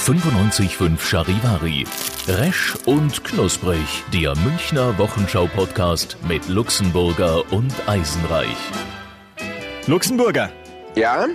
95.5 Charivari. Resch und knusprig. Der Münchner Wochenschau-Podcast mit Luxemburger und Eisenreich. Luxemburger, Ja,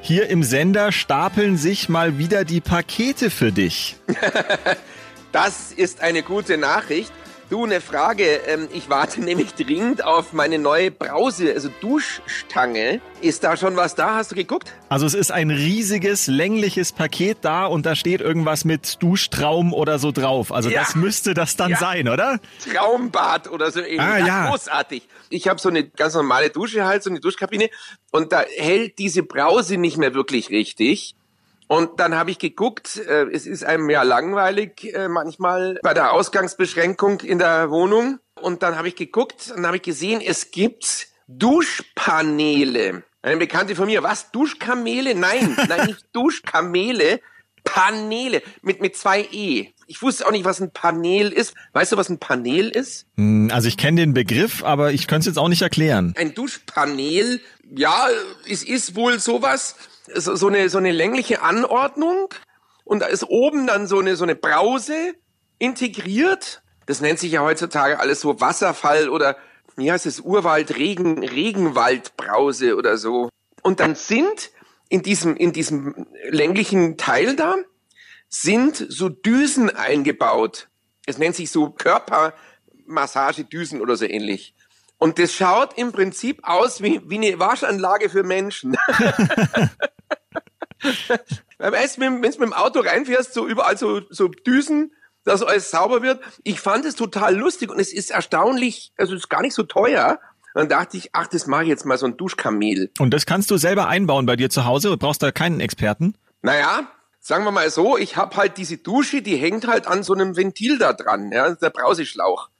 hier im Sender stapeln sich mal wieder die Pakete für dich. das ist eine gute Nachricht. Du, eine Frage. Ähm, ich warte nämlich dringend auf meine neue Brause, also Duschstange. Ist da schon was da? Hast du geguckt? Also es ist ein riesiges, längliches Paket da und da steht irgendwas mit Duschtraum oder so drauf. Also Ja. das müsste das dann Ja. sein, oder? Traumbad oder so ähnlich. Ah, ja. Großartig. Ich habe so eine ganz normale Dusche halt, so eine Duschkabine. Und da hält diese Brause nicht mehr wirklich richtig. Und dann habe ich geguckt, äh, es ist einem ja langweilig äh, manchmal bei der Ausgangsbeschränkung in der Wohnung. Und dann habe ich geguckt und habe ich gesehen, es gibt Duschpaneele. Eine Bekannte von mir, was? Duschkamele? Nein, nein, nicht Duschkamele. Paneele mit, mit zwei E. Ich wusste auch nicht, was ein Panel ist. Weißt du, was ein Panel ist? Hm, Also ich kenne den Begriff, aber ich könnte es jetzt auch nicht erklären. Ein Duschpanel, ja, es ist wohl sowas, so, so, eine, so eine längliche Anordnung und da ist oben dann so eine, so eine Brause integriert. Das nennt sich ja heutzutage alles so Wasserfall oder wie heißt es, Urwald, Regen, Regenwaldbrause oder so. Und dann sind in diesem, in diesem länglichen Teil da, sind so Düsen eingebaut. Es nennt sich so Körpermassagedüsen oder so ähnlich. Und das schaut im Prinzip aus wie, wie eine Waschanlage für Menschen. Wenn du mit dem Auto reinfährst, so überall so, so Düsen, dass alles sauber wird. Ich fand es total lustig und es ist erstaunlich, also es ist gar nicht so teuer. Und dann dachte ich, ach, das mache ich jetzt mal so ein Duschkamel. Und das kannst du selber einbauen bei dir zu Hause und brauchst da keinen Experten. Naja, sagen wir mal so, ich habe halt diese Dusche, die hängt halt an so einem Ventil da dran, ja, der Brauseschlauch.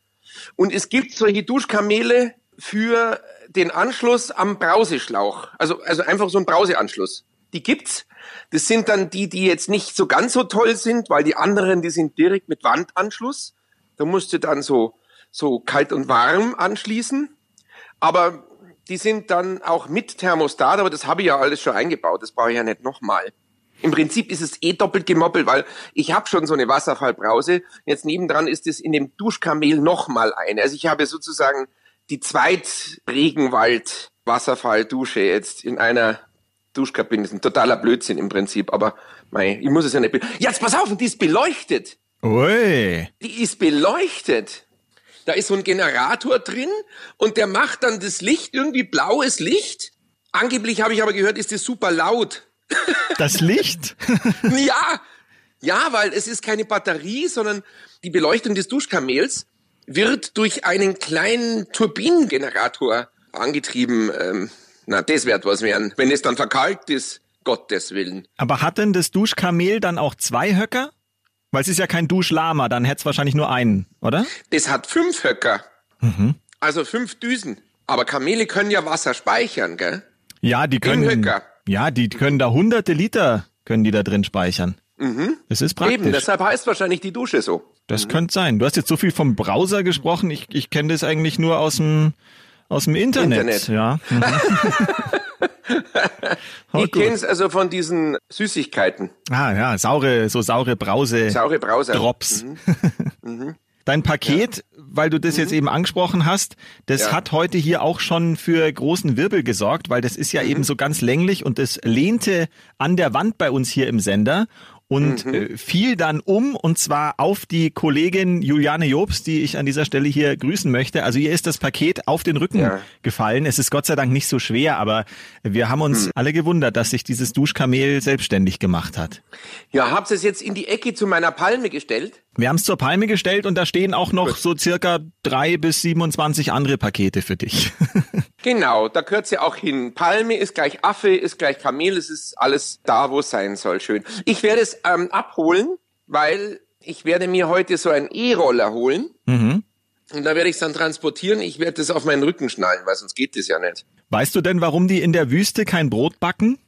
Und es gibt solche Duschkamele für den Anschluss am Brauseschlauch. Also, also einfach so ein Brauseanschluss. Die gibt's. Das sind dann die, die jetzt nicht so ganz so toll sind, weil die anderen, die sind direkt mit Wandanschluss. Da musst du dann so, so kalt und warm anschließen. Aber die sind dann auch mit Thermostat, aber das habe ich ja alles schon eingebaut. Das brauche ich ja nicht nochmal. Im Prinzip ist es eh doppelt gemoppelt, weil ich habe schon so eine Wasserfallbrause. Jetzt nebendran ist es in dem Duschkamel nochmal eine. Also ich habe sozusagen die Zweit-Regenwald-Wasserfalldusche jetzt in einer Duschkabine. Ist ein totaler Blödsinn im Prinzip, aber mei, ich muss es ja nicht... Jetzt pass auf, die ist beleuchtet. Ui. Die ist beleuchtet. Da ist so ein Generator drin und der macht dann das Licht, irgendwie blaues Licht. Angeblich habe ich aber gehört, ist das super laut. Das Licht? ja, ja, weil es ist keine Batterie, sondern die Beleuchtung des Duschkamels wird durch einen kleinen Turbinengenerator angetrieben. Ähm, na, das wird was werden. Wenn es dann verkalkt ist, Gottes Willen. Aber hat denn das Duschkamel dann auch zwei Höcker? Weil es ist ja kein Duschlama, dann hätte es wahrscheinlich nur einen, oder? Das hat fünf Höcker. Also fünf Düsen. Aber Kamele können ja Wasser speichern, gell? Ja, die können. Höcker. Ja, die können da hunderte Liter können die da drin speichern. Das ist praktisch. Eben, deshalb heißt wahrscheinlich die Dusche so. Das könnte sein. Du hast jetzt so viel vom Browser gesprochen. Ich, ich kenne das eigentlich nur aus dem aus dem Internet. Internet. Ja. Mhm. Ich gut. kenn's also von diesen Süßigkeiten. Ah ja, saure, so saure Brause. Saure Brause. Drops. Dein Paket, weil du das jetzt eben angesprochen hast, das Mhm. Ja. hat heute hier auch schon für großen Wirbel gesorgt, weil das Mhm. ist ja eben so ganz länglich und das lehnte an der Wand bei uns hier im Sender und Mhm. äh, fiel dann um und zwar auf die Kollegin Juliane Jobs, die ich an dieser Stelle hier grüßen möchte. Also ihr ist das Paket auf den Rücken Ja. gefallen. Es ist Gott sei Dank nicht so schwer, aber wir haben uns Mhm. alle gewundert, dass sich dieses Duschkamel selbstständig gemacht hat. Ja, habt ihr es jetzt in die Ecke zu meiner Palme gestellt? Wir haben es zur Palme gestellt und da stehen auch noch so circa drei bis 27 andere Pakete für dich. Genau, da gehört sie auch hin. Palme ist gleich Affe, ist gleich Kamel, es ist alles da, wo es sein soll. Schön. Ich werde es ähm, abholen, weil ich werde mir heute so einen E-Roller holen. Mhm. Und da werde ich es dann transportieren. Ich werde das auf meinen Rücken schnallen, weil sonst geht das ja nicht. Weißt du denn, warum die in der Wüste kein Brot backen?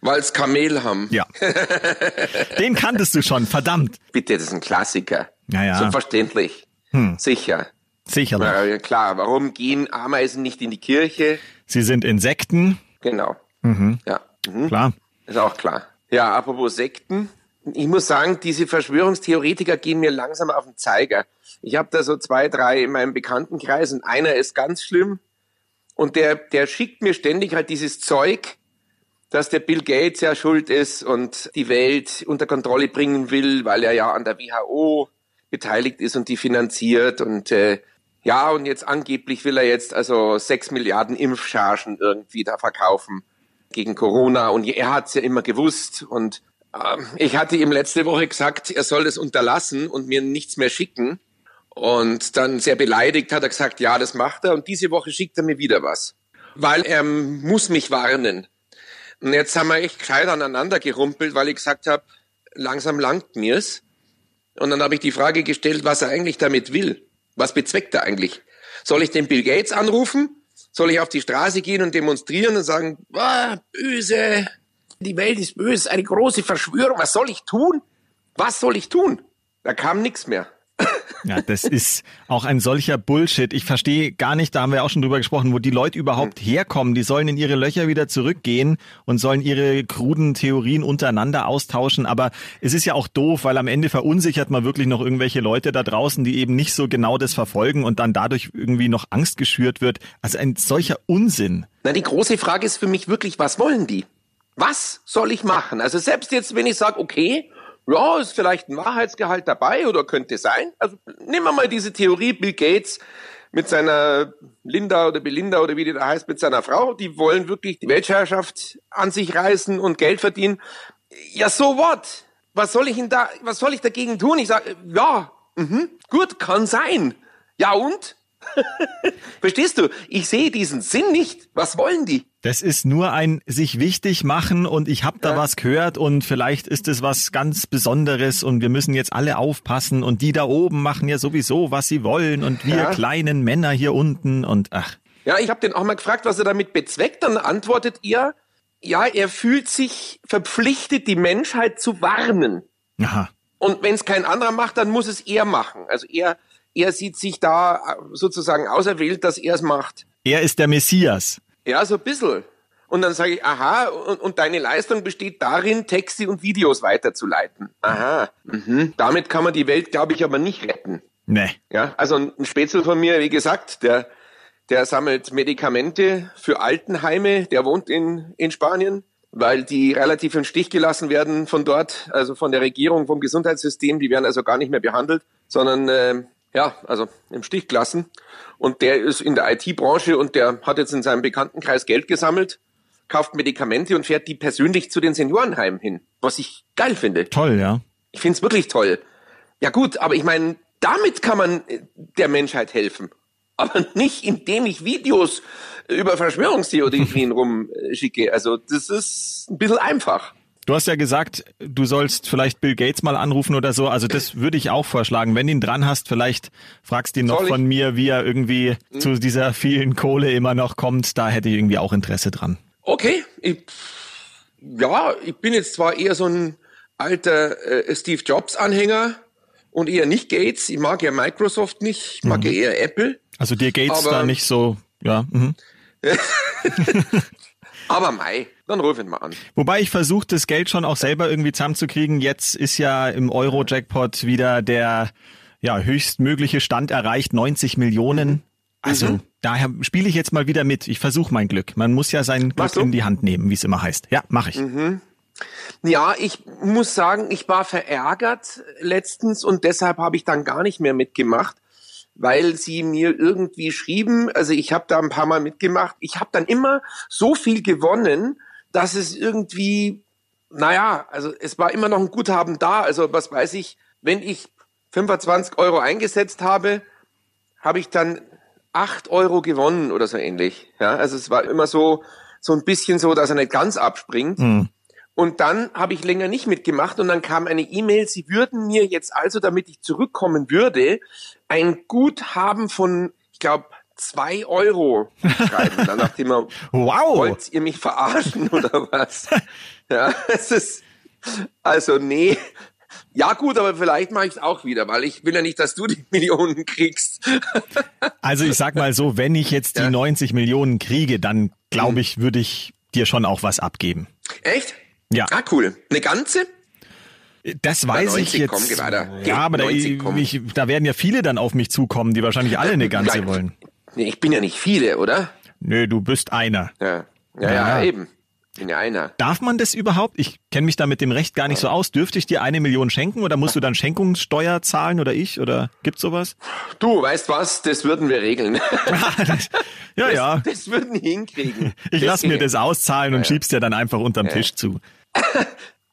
Weil es Kamel haben. Ja. Den kanntest du schon, verdammt. Bitte, das ist ein Klassiker. Ja, ja. Selbstverständlich. Hm. Sicher. Sicherlich. Ja, klar, warum gehen Ameisen nicht in die Kirche? Sie sind Insekten. Genau. Ja. Mhm. Klar. Ist auch klar. Ja, apropos Sekten. Ich muss sagen, diese Verschwörungstheoretiker gehen mir langsam auf den Zeiger. Ich habe da so zwei, drei in meinem Bekanntenkreis und einer ist ganz schlimm. Und der, der schickt mir ständig halt dieses Zeug, dass der Bill Gates ja schuld ist und die Welt unter Kontrolle bringen will, weil er ja an der WHO beteiligt ist und die finanziert und äh, ja, und jetzt angeblich will er jetzt also sechs Milliarden Impfchargen irgendwie da verkaufen gegen Corona und er hat's ja immer gewusst und ich hatte ihm letzte Woche gesagt, er soll es unterlassen und mir nichts mehr schicken und dann sehr beleidigt hat er gesagt, ja, das macht er und diese Woche schickt er mir wieder was, weil er muss mich warnen. Und jetzt haben wir echt gescheit aneinander gerumpelt, weil ich gesagt habe, langsam langt mir's. Und dann habe ich die Frage gestellt, was er eigentlich damit will. Was bezweckt er eigentlich? Soll ich den Bill Gates anrufen? Soll ich auf die Straße gehen und demonstrieren und sagen, ah, böse, die Welt ist böse, eine große Verschwörung, was soll ich tun? Was soll ich tun? Da kam nichts mehr. Ja, das ist auch ein solcher Bullshit. Ich verstehe gar nicht, da haben wir auch schon drüber gesprochen, wo die Leute überhaupt herkommen. Die sollen in ihre Löcher wieder zurückgehen und sollen ihre kruden Theorien untereinander austauschen. Aber es ist ja auch doof, weil am Ende verunsichert man wirklich noch irgendwelche Leute da draußen, die eben nicht so genau das verfolgen und dann dadurch irgendwie noch Angst geschürt wird. Also ein solcher Unsinn. Na, die große Frage ist für mich wirklich, was wollen die? Was soll ich machen? Also selbst jetzt, wenn ich sage, okay, ja, ist vielleicht ein Wahrheitsgehalt dabei oder könnte sein. Also nehmen wir mal diese Theorie, Bill Gates mit seiner Linda oder Belinda oder wie die da heißt, mit seiner Frau, die wollen wirklich die Weltherrschaft an sich reißen und Geld verdienen. Ja, so what? Was soll ich denn da, was soll ich dagegen tun? Ich sage, ja, mhm, gut, kann sein. Ja und? Verstehst du? Ich sehe diesen Sinn nicht. Was wollen die? Das ist nur ein sich wichtig machen und ich habe da Ja. was gehört und vielleicht ist es was ganz Besonderes und wir müssen jetzt alle aufpassen und die da oben machen ja sowieso, was sie wollen und wir Ja. kleinen Männer hier unten und ach. Ja, ich habe den auch mal gefragt, was er damit bezweckt. Dann antwortet er, ja, er fühlt sich verpflichtet, die Menschheit zu warnen. Aha. Und wenn es kein anderer macht, dann muss es er machen. Also er, er sieht sich da äh, sozusagen auserwählt, dass er es macht. Er ist der Messias. Ja, so ein bisschen. Und dann sage ich, aha, und, und deine Leistung besteht darin, Texte und Videos weiterzuleiten. Aha, mhm. damit kann man die Welt, glaube ich, aber nicht retten. Nee. Ja, also ein Spätzle von mir, wie gesagt, der, der sammelt Medikamente für Altenheime, der wohnt in, in Spanien, weil die relativ im Stich gelassen werden von dort, also von der Regierung, vom Gesundheitssystem, die werden also gar nicht mehr behandelt, sondern ähm, ja, also im Stich gelassen. Und der ist in der IT-Branche und der hat jetzt in seinem Bekanntenkreis Geld gesammelt, kauft Medikamente und fährt die persönlich zu den Seniorenheimen hin, was ich geil finde. Toll, ja. Ich find's wirklich toll. Ja gut, aber ich meine, damit kann man äh, der Menschheit helfen. Aber nicht, indem ich Videos über Verschwörungstheorien rumschicke. Also das ist ein bisschen einfach. Du hast ja gesagt, du sollst vielleicht Bill Gates mal anrufen oder so. Also das würde ich auch vorschlagen. Wenn du ihn dran hast, vielleicht fragst du ihn noch Soll ich? von mir, wie er irgendwie zu dieser vielen Kohle immer noch kommt. Da hätte ich irgendwie auch Interesse dran. Okay, ich, ja, ich bin jetzt zwar eher so ein alter äh, Steve Jobs Anhänger und eher nicht Gates. Ich mag ja Microsoft nicht, ich mag ja eher Apple. Also dir Aber- da nicht so, ja. Mhm. Aber Mai, dann ruf ihn mal an. Wobei ich versuche, das Geld schon auch selber irgendwie zusammenzukriegen. Jetzt ist ja im Euro-Jackpot wieder der ja, höchstmögliche Stand erreicht, 90 Millionen. Also daher spiele ich jetzt mal wieder mit. Ich versuche mein Glück. Man muss ja sein Glück in die Hand nehmen, wie es immer heißt. Ja, mache ich. Ja, ich muss sagen, ich war verärgert letztens und deshalb habe ich dann gar nicht mehr mitgemacht, weil sie mir irgendwie schrieben, also ich habe da ein paar Mal mitgemacht, ich habe dann immer so viel gewonnen, dass es irgendwie, naja, also es war immer noch ein Guthaben da, also was weiß ich, wenn ich 25 Euro eingesetzt habe, habe ich dann acht Euro gewonnen oder so ähnlich. Ja, also es war immer so, so ein bisschen so, dass er nicht ganz abspringt. Hm. Und dann habe ich länger nicht mitgemacht und dann kam eine E-Mail, sie würden mir jetzt also, damit ich zurückkommen würde, ein Guthaben von, ich glaube, zwei Euro schreiben. Dann dachte ich mir, Wow. wollt ihr mich verarschen oder was? ja, es ist, also nee. Ja gut, aber vielleicht mache ich es auch wieder, weil ich will ja nicht, dass du die Millionen kriegst. Also ich sag mal so, wenn ich jetzt die Ja. 90 Millionen kriege, dann glaube ich, würde ich dir schon auch was abgeben. Echt? Ja. Ah, cool. Eine ganze? Das weiß 90 ich jetzt. kommen. Geh, Ja, aber da, 90 kommen. ich, da werden ja viele dann auf mich zukommen, die wahrscheinlich alle eine ganze Nein. wollen. Nee, ich bin ja nicht viele, oder? Nö, du bist einer. Ja. Ja, ja, Ja. eben. Bin ja einer. Darf man das überhaupt? Ich kenne mich da mit dem Recht gar nicht so aus. Dürfte ich dir eine Million schenken oder musst du dann Schenkungssteuer zahlen oder ich? Oder gibt's sowas? Du, weißt was? Das würden wir regeln. ja, ja. Das würden wir hinkriegen. Ich lass mir das auszahlen und schieb's dir dann einfach unterm Tisch zu.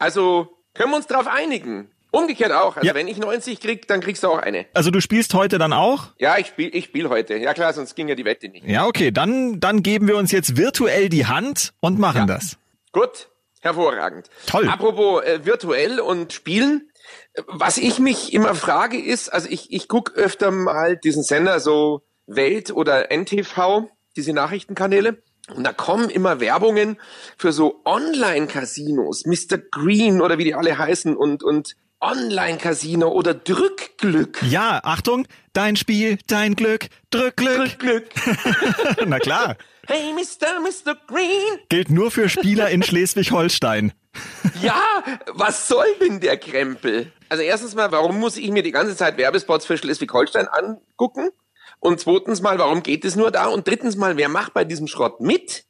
Also, können wir uns darauf einigen? Umgekehrt auch. Also, Ja. wenn ich 90 krieg, dann kriegst du auch eine. Also du spielst heute dann auch? Ja, ich spiel, ich spiel heute. Ja klar, sonst ging ja die Wette nicht. Ja, okay, dann, dann geben wir uns jetzt virtuell die Hand und machen das. Gut, hervorragend. Toll. Apropos äh, virtuell und spielen, was ich mich immer frage ist, also ich, ich guck öfter mal diesen Sender so Welt oder NTV, diese Nachrichtenkanäle. Und da kommen immer Werbungen für so Online-Casinos, Mr. Green oder wie die alle heißen und, und Online-Casino oder Drückglück. Ja, Achtung, dein Spiel, dein Glück, drück Glück. Drückglück. Na klar, Hey, Mr. Mr. Green. gilt nur für Spieler in Schleswig-Holstein. Ja, was soll denn der Krempel? Also erstens mal, warum muss ich mir die ganze Zeit Werbespots für Schleswig-Holstein angucken? Und zweitens mal, warum geht es nur da? Und drittens mal, wer macht bei diesem Schrott mit?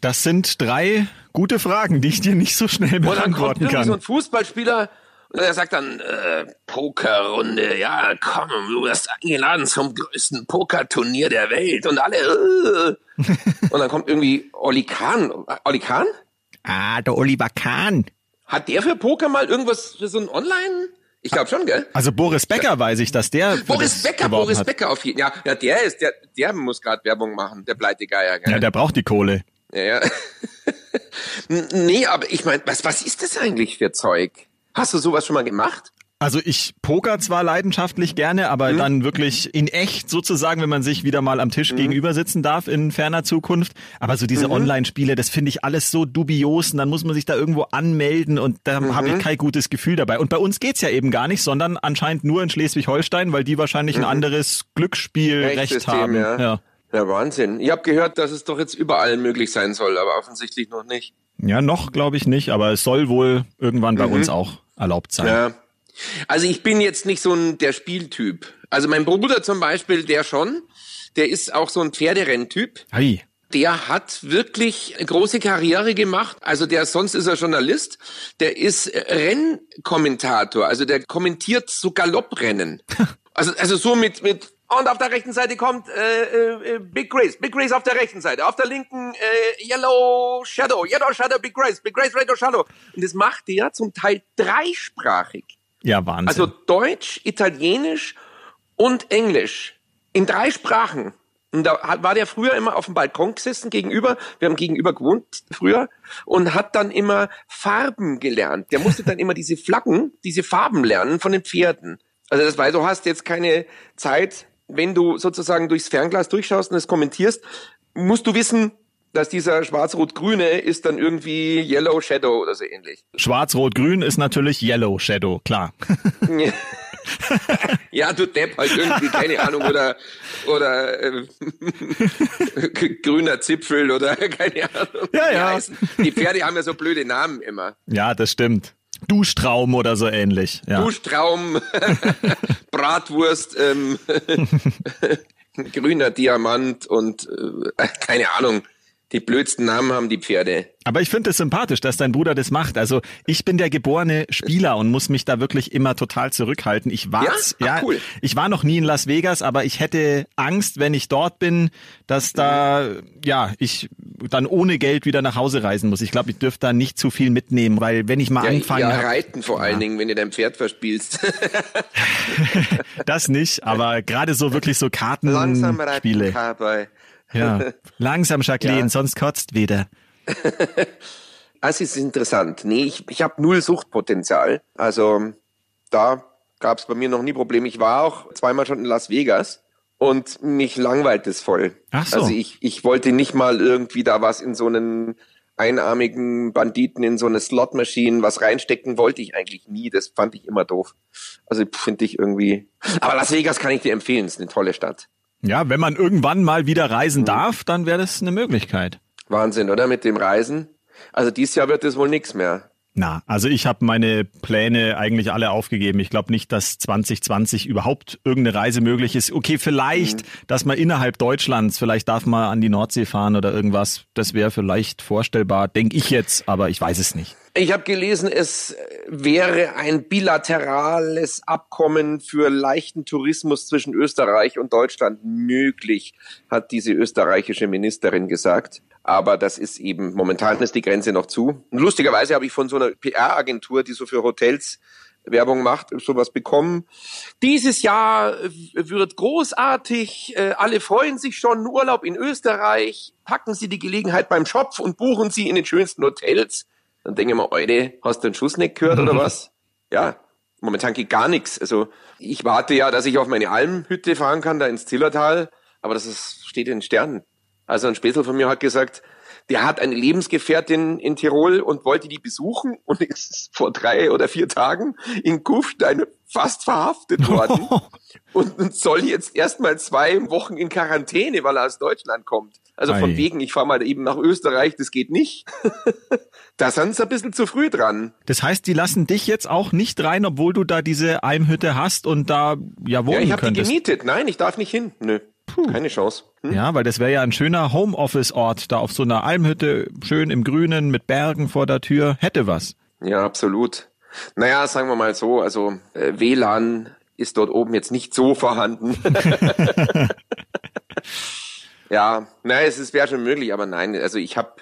Das sind drei gute Fragen, die ich dir nicht so schnell Und dann kommt beantworten irgendwie so ein kann. Fußballspieler und der sagt dann, äh, Pokerrunde, ja, komm, du wirst eingeladen zum größten Pokerturnier der Welt und alle, äh. Und dann kommt irgendwie Olli Kahn. Olli Kahn? Ah, der Oliver Kahn. Hat der für Poker mal irgendwas für so ein Online? Ich glaube schon, gell? Also Boris Becker weiß ich, dass der Boris Becker, Boris hat. Becker auf jeden Ja, ja, der ist, der, der muss gerade Werbung machen, der Pleitegeier, gell? Ja, der braucht die Kohle. ja, ja. Nee, aber ich meine, was, was ist das eigentlich für Zeug? Hast du sowas schon mal gemacht? Also ich poker zwar leidenschaftlich gerne, aber Hm? dann wirklich in echt sozusagen, wenn man sich wieder mal am? Tisch gegenüber sitzen darf in ferner Zukunft. Aber so Mhm. diese Online-Spiele, das finde ich alles so dubios und dann muss man sich da irgendwo anmelden und da habe Mhm. ich kein gutes Gefühl dabei. Und bei uns geht's ja eben gar nicht, sondern anscheinend nur in Schleswig-Holstein, weil die wahrscheinlich ein anderes Glücksspielrecht haben. Mhm. ja. Ja. Ja, Wahnsinn. Ich habe gehört, dass es doch jetzt überall möglich sein soll, aber offensichtlich noch nicht. ja, noch glaube ich nicht, aber es soll wohl irgendwann bei uns auch erlaubt sein. Mhm. Ja. Also ich bin jetzt nicht so ein der Spieltyp. Also mein Bruder zum Beispiel, der schon, der ist auch so ein Pferderenntyp. Hey. Der hat wirklich eine große Karriere gemacht. Also der, sonst ist er Journalist. Der ist Rennkommentator. Also der kommentiert so Galopprennen. Also, also so mit, mit, und auf der rechten Seite kommt äh, äh, Big Grace. Big Grace auf der rechten Seite. Auf der linken äh, Yellow Shadow. Yellow Shadow, Big Grace. Big Grace, Red Shadow. Und das macht der zum Teil dreisprachig. Ja, Wahnsinn. Also Deutsch, Italienisch und Englisch. In drei Sprachen. Und da war der früher immer auf dem Balkon gesessen gegenüber. Wir haben gegenüber gewohnt früher. Und hat dann immer Farben gelernt. Der musste dann immer diese Flaggen, diese Farben lernen von den Pferden. Also das, weil du hast jetzt keine Zeit, wenn du sozusagen durchs Fernglas durchschaust und es kommentierst, musst du wissen, dass dieser schwarz-rot-grüne ist dann irgendwie Yellow Shadow oder so ähnlich. Schwarz-Rot-Grün ist natürlich Yellow Shadow, klar. Ja, du Depp halt irgendwie, keine Ahnung, oder, oder äh, grüner Zipfel oder keine Ahnung. Ja, ja. Die Pferde haben ja so blöde Namen immer. Ja, das stimmt. Duschtraum oder so ähnlich. Ja. Duschtraum, Bratwurst, ähm, grüner Diamant und äh, keine Ahnung. Die blödsten Namen haben die Pferde. Aber ich finde es sympathisch, dass dein Bruder das macht. Also ich bin der geborene Spieler und muss mich da wirklich immer total zurückhalten. Ich war, Ja? Ach, ja, cool. ich war noch nie in Las Vegas, aber ich hätte Angst, wenn ich dort bin, dass da, ja, ich dann ohne Geld wieder nach Hause reisen muss. Ich glaube, ich dürfte da nicht zu viel mitnehmen, weil wenn ich mal Ja, anfange, ja reiten vor allen Dingen, wenn du dein Pferd verspielst. das nicht, aber gerade so wirklich so Langsam reiten, Kartenspiele. Cowboy. Ja, langsam, Jacqueline, Ja. sonst kotzt wieder. Also es ist interessant. Nee, ich, ich habe null Suchtpotenzial. Also da gab es bei mir noch nie Probleme. Ich war auch zweimal schon in Las Vegas und mich langweilt es voll. Ach so. Also ich, ich wollte nicht mal irgendwie da was in so einen einarmigen Banditen in so eine Slotmaschine was reinstecken wollte ich eigentlich nie. Das fand ich immer doof. Also finde ich irgendwie. Aber Las Vegas kann ich dir empfehlen. ist eine tolle Stadt. Ja, wenn man irgendwann mal wieder reisen darf, dann wäre das eine Möglichkeit. Wahnsinn, oder? Mit dem Reisen. Also dieses Jahr wird es wohl nix mehr. Na, also ich habe meine Pläne eigentlich alle aufgegeben. Ich glaube nicht, dass 2020 überhaupt irgendeine Reise möglich ist. Okay, vielleicht, dass man innerhalb Deutschlands, vielleicht darf man an die Nordsee fahren oder irgendwas. Das wäre vielleicht vorstellbar, denke ich jetzt, aber ich weiß es nicht. Ich habe gelesen, es wäre ein bilaterales Abkommen für leichten Tourismus zwischen Österreich und Deutschland möglich, hat diese österreichische Ministerin gesagt. Aber das ist eben, momentan ist die Grenze noch zu. Und lustigerweise habe ich von so einer PR-Agentur, die so für Hotels Werbung macht, sowas bekommen. Dieses Jahr wird großartig, äh, alle freuen sich schon, Urlaub in Österreich, packen Sie die Gelegenheit beim Schopf und buchen Sie in den schönsten Hotels. Dann denke ich mir, Eure, hast du den Schuss nicht gehört oder was? Ja, momentan geht gar nichts. Also ich warte ja, dass ich auf meine Almhütte fahren kann, da ins Zillertal, aber das ist, steht in den Sternen. Also ein Spätzl von mir hat gesagt, der hat eine Lebensgefährtin in Tirol und wollte die besuchen und ist vor drei oder vier Tagen in Kufstein fast verhaftet worden und soll jetzt erstmal zwei Wochen in Quarantäne, weil er aus Deutschland kommt. Also von Ei. wegen, ich fahre mal eben nach Österreich, das geht nicht. da sind sie ein bisschen zu früh dran. Das heißt, die lassen dich jetzt auch nicht rein, obwohl du da diese Almhütte hast und da ja wohnen Ja, ich habe die könntest. gemietet. Nein, ich darf nicht hin. Nö, keine Chance. Hm? Ja, weil das wäre ja ein schöner Homeoffice-Ort, da auf so einer Almhütte, schön im Grünen, mit Bergen vor der Tür, hätte was. Ja, absolut. Naja, sagen wir mal so, also äh, WLAN ist dort oben jetzt nicht so vorhanden. ja, naja, es wäre schon möglich, aber nein, also ich habe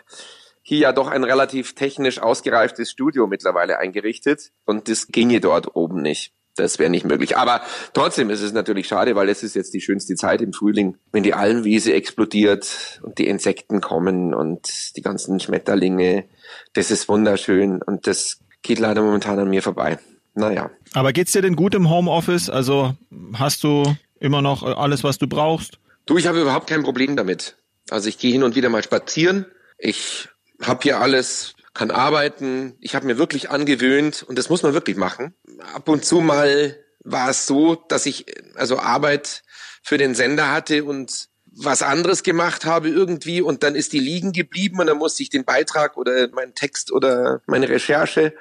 hier ja doch ein relativ technisch ausgereiftes Studio mittlerweile eingerichtet und das ginge dort oben nicht. Das wäre nicht möglich. Aber trotzdem ist es natürlich schade, weil es ist jetzt die schönste Zeit im Frühling, wenn die Almwiese explodiert und die Insekten kommen und die ganzen Schmetterlinge. Das ist wunderschön und das geht leider momentan an mir vorbei. Naja. Aber geht's dir denn gut im Homeoffice? Also hast du immer noch alles, was du brauchst? Du, ich habe überhaupt kein Problem damit. Also ich gehe hin und wieder mal spazieren. Ich habe hier alles, kann arbeiten. Ich habe mir wirklich angewöhnt und das muss man wirklich machen. Ab und zu mal war es so, dass ich also Arbeit für den Sender hatte und was anderes gemacht habe irgendwie und dann ist die liegen geblieben und dann musste ich den Beitrag oder meinen Text oder meine Recherche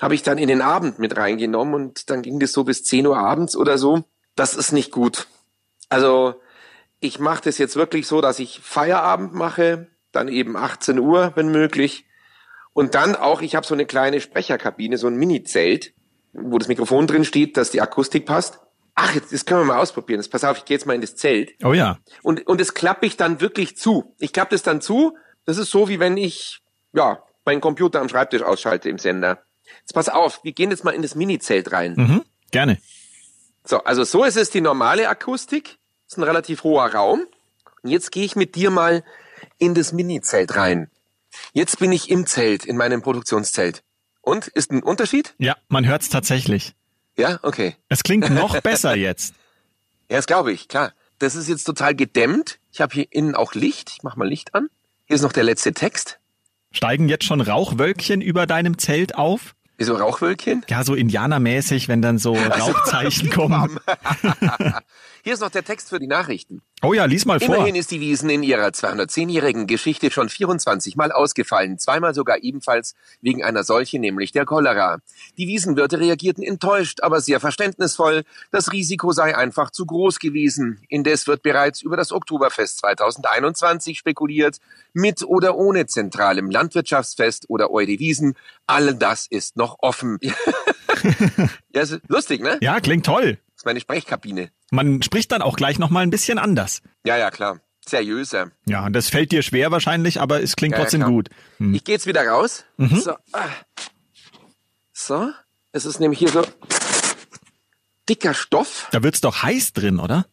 habe ich dann in den Abend mit reingenommen und dann ging das so bis 10 Uhr abends oder so. Das ist nicht gut. Also ich mache das jetzt wirklich so, dass ich Feierabend mache, dann eben 18 Uhr, wenn möglich. Und dann auch, ich habe so eine kleine Sprecherkabine, so ein Mini-Zelt, wo das Mikrofon drin steht, dass die Akustik passt. Ach, jetzt, das können wir mal ausprobieren. Jetzt pass auf, ich gehe jetzt mal in das Zelt. Oh ja. Und, und das klappe ich dann wirklich zu. Ich klappe das dann zu. Das ist so, wie wenn ich, ja, meinen Computer am Schreibtisch ausschalte im Sender. Jetzt pass auf, wir gehen jetzt mal in das Mini-Zelt rein. Mhm. Gerne. So, also so ist es die normale Akustik. ist ein relativ hoher Raum. Und jetzt gehe ich mit dir mal in das Mini-Zelt rein. Jetzt bin ich im Zelt, in meinem Produktionszelt. Und? Ist ein Unterschied? Ja, man hört's tatsächlich. Ja, okay. Es klingt noch besser jetzt. Ja, das glaube ich, klar. Das ist jetzt total gedämmt. Ich habe hier innen auch Licht. Ich mach mal Licht an. Hier ist noch der letzte Text. Steigen jetzt schon Rauchwölkchen über deinem Zelt auf? Wieso Rauchwölkchen? Ja, so indianermäßig, wenn dann so Rauchzeichen kommen. Hier ist noch der Text für die Nachrichten. Oh ja, lies mal vor. Immerhin ist die Wiesen in ihrer 210-jährigen Geschichte schon 24 Mal ausgefallen, zweimal sogar ebenfalls wegen einer Seuche, nämlich der Cholera. Die Wiesenwirte reagierten enttäuscht, aber sehr verständnisvoll. Das Risiko sei einfach zu groß gewesen. Indes wird bereits über das Oktoberfest 2021 spekuliert, mit oder ohne zentralem Landwirtschaftsfest oder Eude Wiesen. All das ist noch offen. ja, ist lustig, ne? Ja, klingt toll. Das ist meine Sprechkabine. Man spricht dann auch gleich nochmal ein bisschen anders. Ja, ja, klar. Seriöser. Ja, das fällt dir schwer wahrscheinlich, aber es klingt Ja, ja, trotzdem klar. gut. Hm. Ich gehe jetzt wieder raus. So. ah. So. Es ist nämlich hier so dicker Stoff. Da wird's doch heiß drin, oder?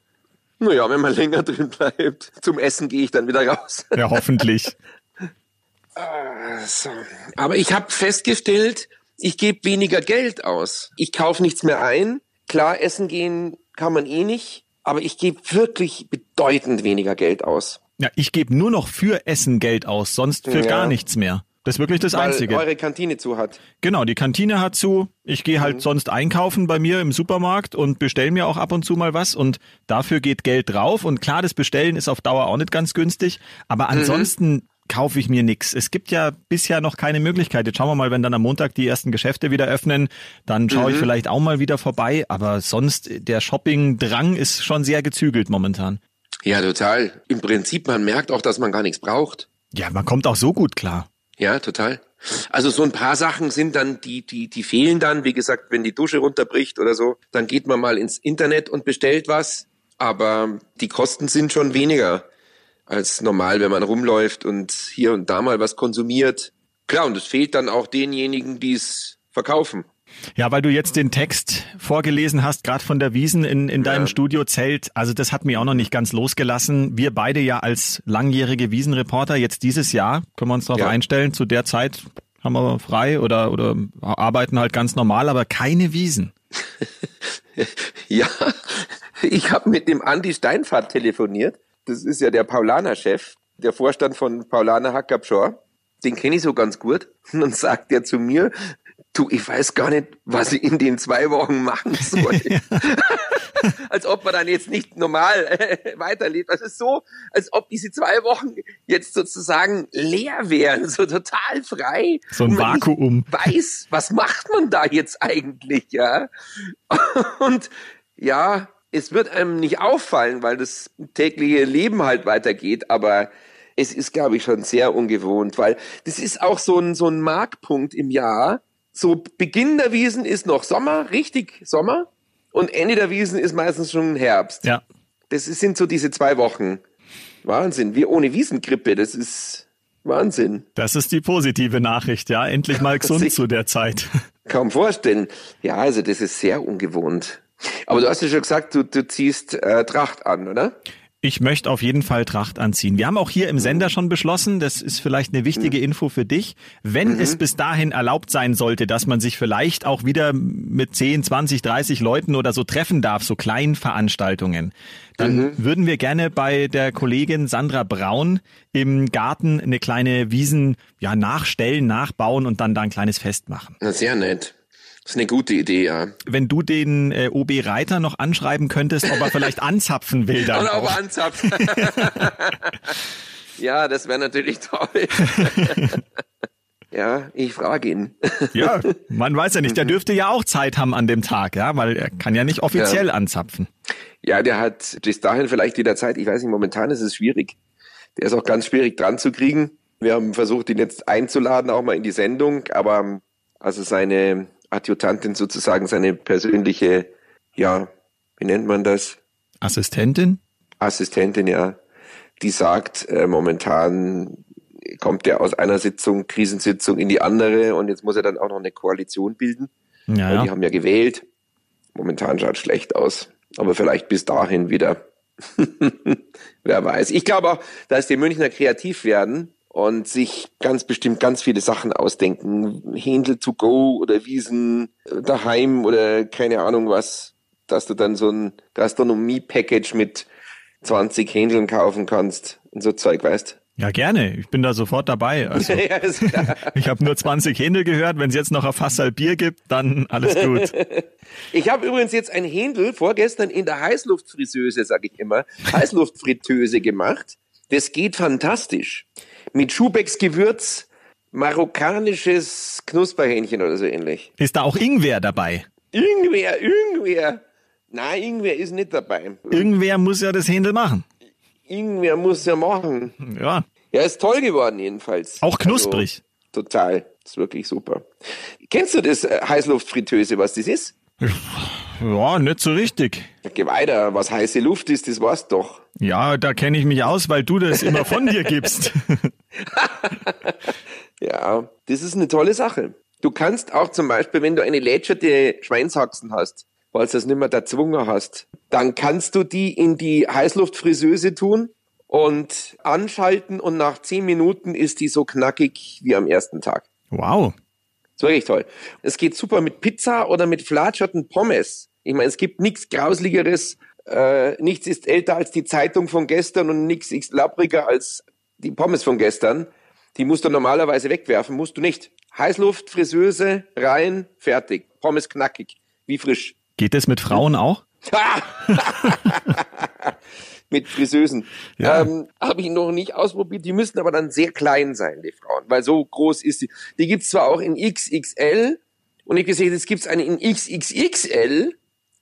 Naja, wenn man länger drin bleibt. Zum Essen gehe ich dann wieder raus. Ja, hoffentlich. So. Aber ich habe festgestellt, ich gebe weniger Geld aus. Ich kaufe nichts mehr ein. Klar, essen gehen kann man eh nicht. Aber ich gebe wirklich bedeutend weniger Geld aus. Ja, ich gebe nur noch für Essen Geld aus, sonst für Ja. gar nichts mehr. Das ist wirklich das Weil Einzige. eure Kantine zu hat. Genau, die Kantine hat zu. Ich gehe Mhm. halt sonst einkaufen bei mir im Supermarkt und bestell mir auch ab und zu mal was und dafür geht Geld drauf. Und klar, das Bestellen ist auf Dauer auch nicht ganz günstig, aber Mhm. Kaufe ich mir nix. Es gibt ja bisher noch keine Möglichkeit. Jetzt schauen wir mal, wenn dann am Montag die ersten Geschäfte wieder öffnen, dann schaue Mhm. ich vielleicht auch mal wieder vorbei. Aber sonst, der Shopping-Drang ist schon sehr gezügelt momentan. Ja, total. Im Prinzip, man merkt auch, dass man gar nichts braucht. Ja, man kommt auch so gut klar. Ja, total. Also so ein paar Sachen sind dann, die, die, die fehlen dann. Wie gesagt, wenn die Dusche runterbricht oder so, dann geht man mal ins Internet und bestellt was. Aber die Kosten sind schon weniger als normal, wenn man rumläuft und hier und da mal was konsumiert. Klar, und es fehlt dann auch denjenigen, die es verkaufen. Ja, weil du jetzt den Text vorgelesen hast, gerade von der Wiesen in, in deinem Ja. Studiozelt. Also das hat mich auch noch nicht ganz losgelassen. Wir beide ja als langjährige Wiesenreporter jetzt dieses Jahr, können wir uns darauf Ja. einstellen, zu der Zeit haben wir frei oder, oder arbeiten halt ganz normal, aber keine Wiesen. Ja, ich habe mit dem Andi Steinfahrt telefoniert. Das ist ja der Paulaner-Chef, der Vorstand von Paulaner Hackabschor. Den kenne ich so ganz gut. Und dann sagt er zu mir, du, ich weiß gar nicht, was ich in den zwei Wochen machen soll. als ob man dann jetzt nicht normal äh, weiterlebt. Das ist so, als ob diese zwei Wochen jetzt sozusagen leer wären, so total frei. So ein Vakuum. Weiß, was macht man da jetzt eigentlich, ja? Und ja, es wird einem nicht auffallen, weil das tägliche Leben halt weitergeht, aber es ist, glaube ich, schon sehr ungewohnt, weil das ist auch so ein, so ein Markpunkt im Jahr. So Beginn der Wiesen ist noch Sommer, richtig Sommer, und Ende der Wiesen ist meistens schon Herbst. Ja. Das sind so diese zwei Wochen. Wahnsinn. Wie ohne Wiesengrippe, das ist Wahnsinn. Das ist die positive Nachricht, ja. Endlich mal gesund zu der Zeit. Kaum vorstellen. Ja, also das ist sehr ungewohnt. Aber du hast ja schon gesagt, du, du ziehst äh, Tracht an, oder? Ich möchte auf jeden Fall Tracht anziehen. Wir haben auch hier im Sender schon beschlossen, das ist vielleicht eine wichtige Info für dich, wenn es bis dahin erlaubt sein sollte, dass man sich vielleicht auch wieder mit 10, 20, 30 Leuten oder so treffen darf, so kleinen Veranstaltungen, dann würden wir gerne bei der Kollegin Sandra Braun im Garten eine kleine Wiesen ja, nachstellen, nachbauen und dann da ein kleines Fest machen. Na, sehr nett. Das ist eine gute Idee, ja. Wenn du den äh, OB Reiter noch anschreiben könntest, ob er vielleicht anzapfen will dann auch. auch anzapfen. ja, das wäre natürlich toll. ja, ich frage ihn. Ja, man weiß ja nicht, der dürfte ja auch Zeit haben an dem Tag, ja, weil er kann ja nicht offiziell anzapfen. Ja, der hat bis dahin vielleicht wieder Zeit. Ich weiß nicht, momentan ist es schwierig. Der ist auch ganz schwierig dran zu kriegen. Wir haben versucht, ihn jetzt einzuladen, auch mal in die Sendung, aber also seine Adjutantin sozusagen, seine persönliche, ja, wie nennt man das? Assistentin? Assistentin, ja, die sagt, äh, momentan kommt er aus einer Sitzung, Krisensitzung in die andere und jetzt muss er dann auch noch eine Koalition bilden. Ja, die haben ja gewählt. Momentan schaut schlecht aus. Aber vielleicht bis dahin wieder. Wer weiß. Ich glaube auch, dass die Münchner kreativ werden und sich ganz bestimmt ganz viele Sachen ausdenken. Händel to go oder Wiesen daheim oder keine Ahnung was. Dass du dann so ein Gastronomie-Package mit 20 Händeln kaufen kannst und so Zeug, weißt. Ja, gerne. Ich bin da sofort dabei. Also, ja, ich habe nur 20 Händel gehört. Wenn es jetzt noch ein Fassal Bier gibt, dann alles gut. Ich habe übrigens jetzt ein Händel vorgestern in der Heißluftfriseuse, sag ich immer, Heißluftfritteuse gemacht. Das geht fantastisch. Mit Schubecks Gewürz, marokkanisches Knusperhähnchen oder so ähnlich. Ist da auch Ingwer dabei? Ingwer, Ingwer. Nein, Ingwer ist nicht dabei. Irgendwer muss ja das Händel machen. Ingwer muss ja machen. Ja, Ja, ist toll geworden jedenfalls. auch knusprig. Also, total. Ist wirklich super. Kennst du das äh, Heißluftfritteuse, was das ist? Ja, nicht so richtig. Geh weiter. Was heiße Luft ist, das weißt doch. Ja, da kenne ich mich aus, weil du das immer von dir gibst. Ja, das ist eine tolle Sache. Du kannst auch zum Beispiel, wenn du eine lätscherte Schweinshaxen hast, weil du das nicht mehr erzwungen hast, dann kannst du die in die Heißluftfriseuse tun und anschalten und nach zehn Minuten ist die so knackig wie am ersten Tag. Wow. ist wirklich toll. Es geht super mit Pizza oder mit flatscherten Pommes. Ich meine, es gibt nichts Grausligeres, äh, nichts ist älter als die Zeitung von gestern und nichts ist labbriger als die Pommes von gestern. Die musst du normalerweise wegwerfen, musst du nicht. Heißluft, Friseuse, rein, fertig. Pommes knackig, wie frisch. Geht das mit Frauen auch? Mit Friseusen. Ja. Ähm, Habe ich noch nicht ausprobiert. Die müssen aber dann sehr klein sein, die Frauen, weil so groß ist die. Die gibt's zwar auch in XXL und ich gesehen, es gibt's eine in XXXL,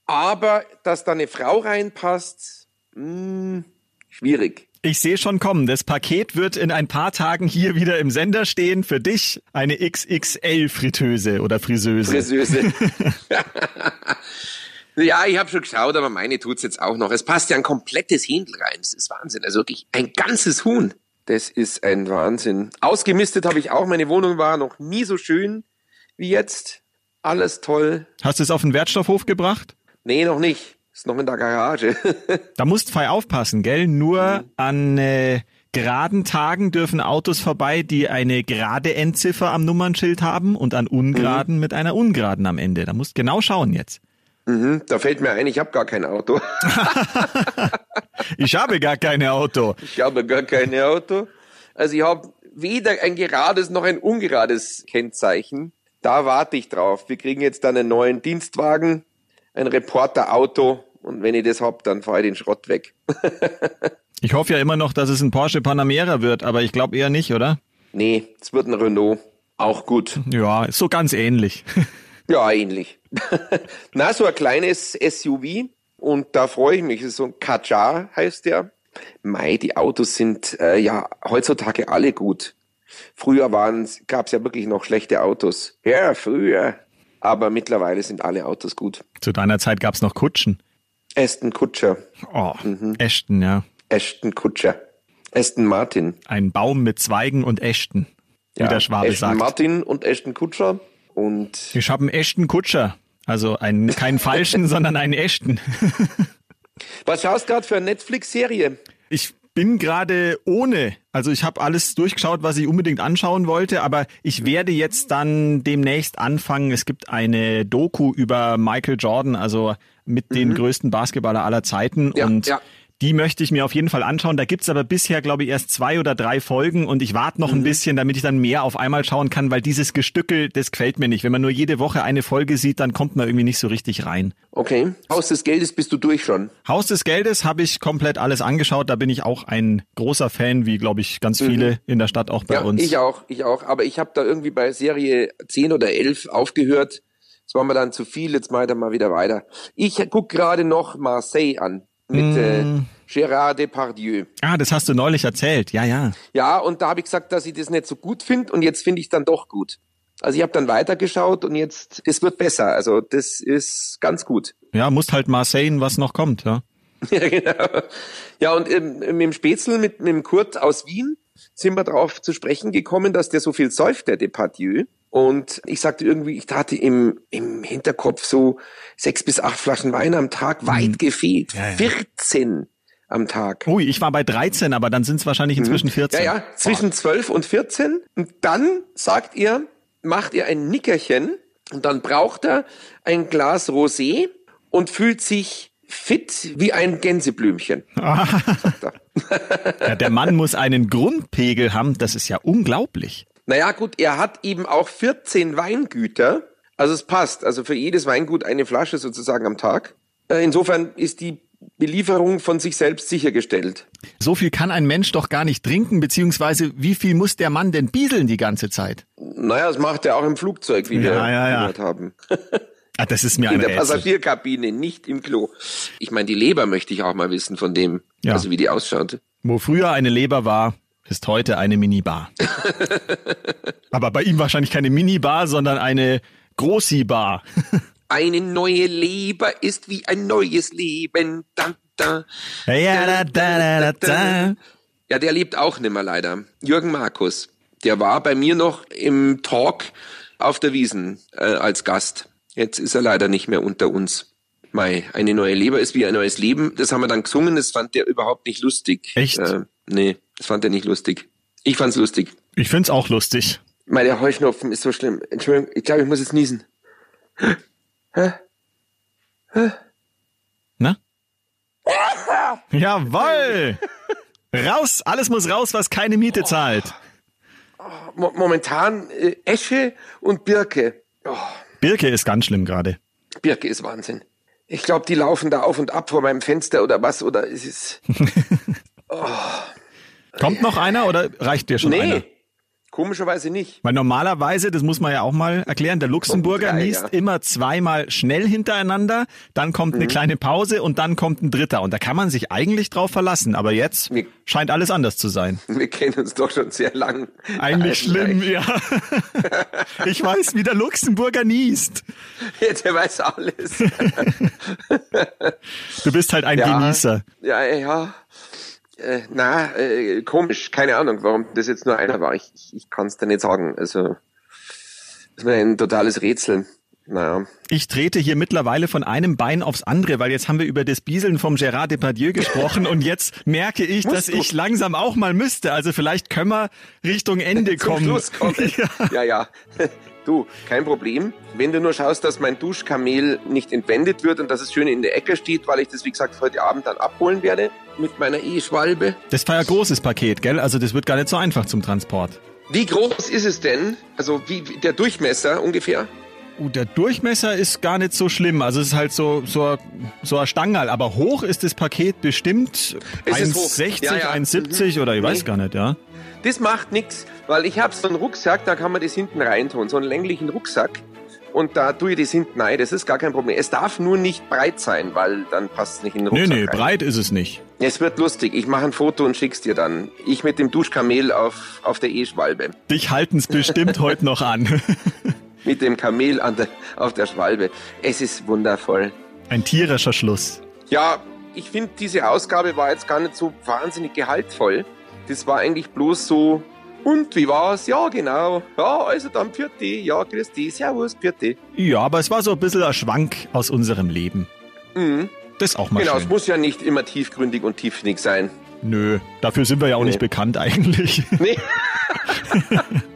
aber dass da eine Frau reinpasst, mh, schwierig. Ich sehe schon kommen. Das Paket wird in ein paar Tagen hier wieder im Sender stehen. Für dich eine XXL-Fritteuse oder Friseuse. Friseuse. ja, ich habe schon geschaut, aber meine tut's jetzt auch noch. Es passt ja ein komplettes Händel rein. Das ist Wahnsinn. Also wirklich ein ganzes Huhn. Das ist ein Wahnsinn. Ausgemistet habe ich auch. Meine Wohnung war noch nie so schön wie jetzt. Alles toll. Hast du es auf den Wertstoffhof gebracht? Nee, noch nicht. Ist noch in der Garage. Da musst fei aufpassen, gell? Nur an äh, geraden Tagen dürfen Autos vorbei, die eine gerade Endziffer am Nummernschild haben und an ungeraden mit einer ungeraden am Ende. Da musst genau schauen jetzt. mhm, da fällt mir ein, ich habe gar kein Auto. Ich habe gar kein Auto. Ich habe gar kein Auto. Also ich habe weder ein gerades noch ein ungerades Kennzeichen. Da warte ich drauf. Wir kriegen jetzt dann einen neuen Dienstwagen, ein Reporterauto und wenn ich das hab, dann fahre ich den Schrott weg. Ich hoffe ja immer noch, dass es ein Porsche Panamera wird, aber ich glaube eher nicht, oder? nee, es wird ein Renault. Auch gut. Ja, so ganz ähnlich. Ja, ähnlich. Na, so ein kleines SUV und da freue ich mich. Das ist so ein Kajar heißt der. Mei, die Autos sind äh, ja heutzutage alle gut. Früher gab es ja wirklich noch schlechte Autos. Ja, früher. Aber mittlerweile sind alle Autos gut. Zu deiner Zeit gab's noch Kutschen. Aston Kutscher, Oh, Ashton, ja. Aston Kutscher, Aston Martin. Ein Baum mit Zweigen und Ästen, wie Ja, der Schwabe Aston sagt. Martin und Aston Kutscher und Ich habe einen echten Kutscher. Also einen, keinen falschen, sondern einen echten. was schaust gerade für eine Netflix-Serie? Ich bin gerade ohne. Also ich habe alles durchgeschaut, was ich unbedingt anschauen wollte, aber ich werde jetzt dann demnächst anfangen. Es gibt eine Doku über Michael Jordan, also mit den größten Basketballer aller Zeiten. Mhm. Ja, und ja. Die möchte ich mir auf jeden Fall anschauen. Da gibt's aber bisher, glaube ich, erst zwei oder drei Folgen und ich warte noch ein Mhm. bisschen, damit ich dann mehr auf einmal schauen kann, weil dieses Gestückel, das gefällt mir nicht. Wenn man nur jede Woche eine Folge sieht, dann kommt man irgendwie nicht so richtig rein. Okay. Haus des Geldes bist du durch schon. Haus des Geldes habe ich komplett alles angeschaut. Da bin ich auch ein großer Fan, wie glaube ich ganz viele in der Stadt auch bei Mhm. ja, uns. ich auch, ich auch. Aber ich habe da irgendwie bei Serie 10 oder 11 aufgehört. Das war mir dann zu viel, jetzt mal dann mal wieder weiter. Ich guck gerade noch Marseille an mit äh, Mm. Gérard Depardieu. Ah, das hast du neulich erzählt. Ja, ja. Ja, und da habe ich gesagt, dass ich das nicht so gut finde und jetzt finde ich dann doch gut. Also ich habe dann weitergeschaut und jetzt, es wird besser. Also das ist ganz gut. Ja, musst halt mal sehen, was noch kommt, ja. Ja, genau. Ja, und ähm, mit dem Spätzl, mit, mit dem Kurt aus Wien, sind wir darauf zu sprechen gekommen, dass der so viel säuft, der Depardieu. Und ich sagte irgendwie, ich hatte im, im Hinterkopf so sechs bis acht Flaschen Wein am Tag, weit gefehlt. Ja, ja. 14 am Tag. Ui, ich war bei 13, aber dann sind es wahrscheinlich inzwischen 14. Mhm. Ja, ja, zwischen 12 und 14. Und dann sagt ihr, macht ihr ein Nickerchen und dann braucht er ein Glas Rosé und fühlt sich fit wie ein Gänseblümchen. er. Ja, der Mann muss einen Grundpegel haben, das ist ja unglaublich. Naja, gut, er hat eben auch 14 Weingüter. Also es passt. Also für jedes Weingut eine Flasche sozusagen am Tag. Äh, Insofern ist die Belieferung von sich selbst sichergestellt. So viel kann ein Mensch doch gar nicht trinken, beziehungsweise wie viel muss der Mann denn bieseln die ganze Zeit? Naja, das macht er auch im Flugzeug, wie Ja, wir ja, ja. gehört haben. Ah, das ist mir In der Rätsel. Passagierkabine, nicht im Klo. Ich meine, die Leber möchte ich auch mal wissen von dem, also wie die ausschaut. Wo früher eine Leber war, ist heute eine Minibar. Aber bei ihm wahrscheinlich keine Minibar, sondern eine Grossi-Bar. Eine neue Leber ist wie ein neues Leben. Da, da. Ja, da, da, da, da. Ja, der lebt auch nimmer leider. Jürgen Markus. Der war bei mir noch im Talk auf der Wiesen äh, als Gast. Jetzt ist er leider nicht mehr unter uns. Mei, eine neue Leber ist wie ein neues Leben. Das haben wir dann gesungen, das fand der überhaupt nicht lustig. Echt? Äh, nee, das fand er nicht lustig. Ich fand's lustig. Ich find's auch lustig. Mei, der Heuschnupfen ist so schlimm. Entschuldigung, ich glaube, ich muss jetzt niesen. Na? Jawoll! Raus! Alles muss raus, was keine Miete zahlt. Mo momentan äh, Esche und Birke. Oh, Birke ist ganz schlimm gerade. Birke ist Wahnsinn. Ich glaube, die laufen da auf und ab vor meinem Fenster oder was, oder ist es... Kommt noch einer oder reicht dir schon Nee, einer? komischerweise nicht. Weil normalerweise, das muss man ja auch mal erklären, der Luxemburger Drei, niest ja. immer zweimal schnell hintereinander, dann kommt Mhm. eine kleine Pause und dann kommt ein dritter. Und da kann man sich eigentlich drauf verlassen. Aber jetzt Wir- scheint alles anders zu sein. Wir kennen uns doch schon sehr lang. Eigentlich schlimm, ja. Ich weiß, wie der Luxemburger niest. Ja, der weiß alles. Du bist halt ein Ja. Genießer. Ja, ja. Äh, na, äh, komisch. Keine Ahnung, warum das jetzt nur einer war. Ich, ich, ich kann es dir nicht sagen. Also, das ist mir ein totales Rätsel. Naja. Ich trete hier mittlerweile von einem Bein aufs andere, weil jetzt haben wir über das Bieseln vom Gérard Depardieu gesprochen und jetzt merke ich, dass ich langsam auch mal müsste. Also vielleicht können wir Richtung Ende Zum kommen. Schluss kommen. Ja. ja, Du, kein Problem. Wenn du nur schaust, dass mein Duschkamel nicht entwendet wird und dass es schön in der Ecke steht, weil ich das, wie gesagt, heute Abend dann abholen werde mit meiner E-Schwalbe. Das war ja großes Paket, gell? Also das wird gar nicht so einfach zum Transport. Wie groß ist es denn? Also wie der Durchmesser ungefähr? Uh, der Durchmesser ist gar nicht so schlimm. Also es ist halt so so so ein Stangerl, aber hoch ist das Paket bestimmt Es ist hoch. 1,60, Ja, ja. 1,70 oder ich weiß Nee. gar nicht, ja. Das macht nix, weil ich habe so einen Rucksack, da kann man das hinten reintun, so einen länglichen Rucksack. Und da tue ich das hinten rein, das ist gar kein Problem. Es darf nur nicht breit sein, weil dann passt es nicht in den Nee, Rucksack nee, rein. breit ist es nicht. Es wird lustig. Ich mache ein Foto und schick's dir dann. Ich mit dem Duschkamel auf, auf der E-Schwalbe. Dich halten's bestimmt heute noch an. Mit dem Kamel der, auf der Schwalbe. Es ist wundervoll. Ein tierischer Schluss. Ja, ich finde, diese Ausgabe war jetzt gar nicht so wahnsinnig gehaltvoll. Das war eigentlich bloß so, und wie war's? Ja, genau. Ja, also dann Pürte. Ja, dich. Servus, Pürte. Ja, aber es war so ein bisschen ein Schwank aus unserem Leben. Mhm. Das ist auch mal Genau, es schön. muss ja nicht immer tiefgründig und tiefsinnig sein. Nö, dafür sind wir ja auch nicht Nee. bekannt eigentlich. Nee.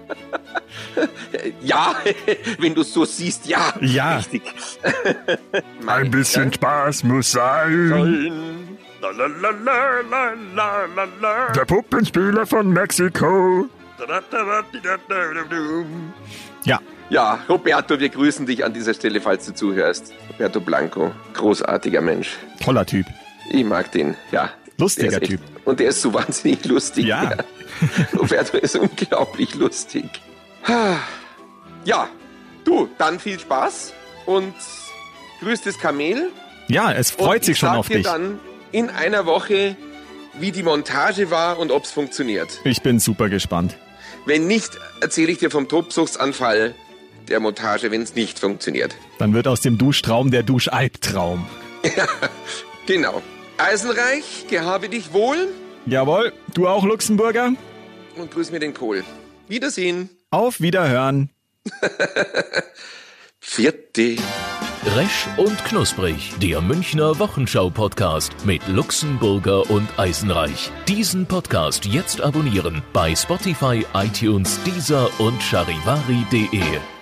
ja, wenn du so siehst, ja. Ja. Richtig. Ein bisschen Spaß muss sein. La, la, la. Der Puppenspieler von Mexiko. Ja, Ja, Roberto, wir grüßen dich an dieser Stelle, falls du zuhörst. Roberto Blanco, großartiger Mensch. toller Typ. Ich mag den, ja. Lustiger Typ. Und der ist so wahnsinnig lustig. Ja. Roberto ist unglaublich lustig. Ja, du, dann viel Spaß und grüß das Kamel. Ja, es und freut sich ich schon auf dir dich. dann in einer Woche, wie die Montage war und ob's funktioniert. Ich bin super gespannt. Wenn nicht, erzähle ich dir vom Tobsuchtsanfall der Montage, wenn es nicht funktioniert. Dann wird aus dem Duschtraum der Duschalbtraum. Genau. Eisenreich, gehabe dich wohl Jawohl, du auch Luxemburger? und grüß mir den Kohl. Wiedersehen. Auf Wiederhören. Vierte. Resch und Knusprig, der Münchner Wochenschau-Podcast mit Luxemburger und Eisenreich. Diesen Podcast jetzt abonnieren bei Spotify, iTunes, Deezer und charivari.de.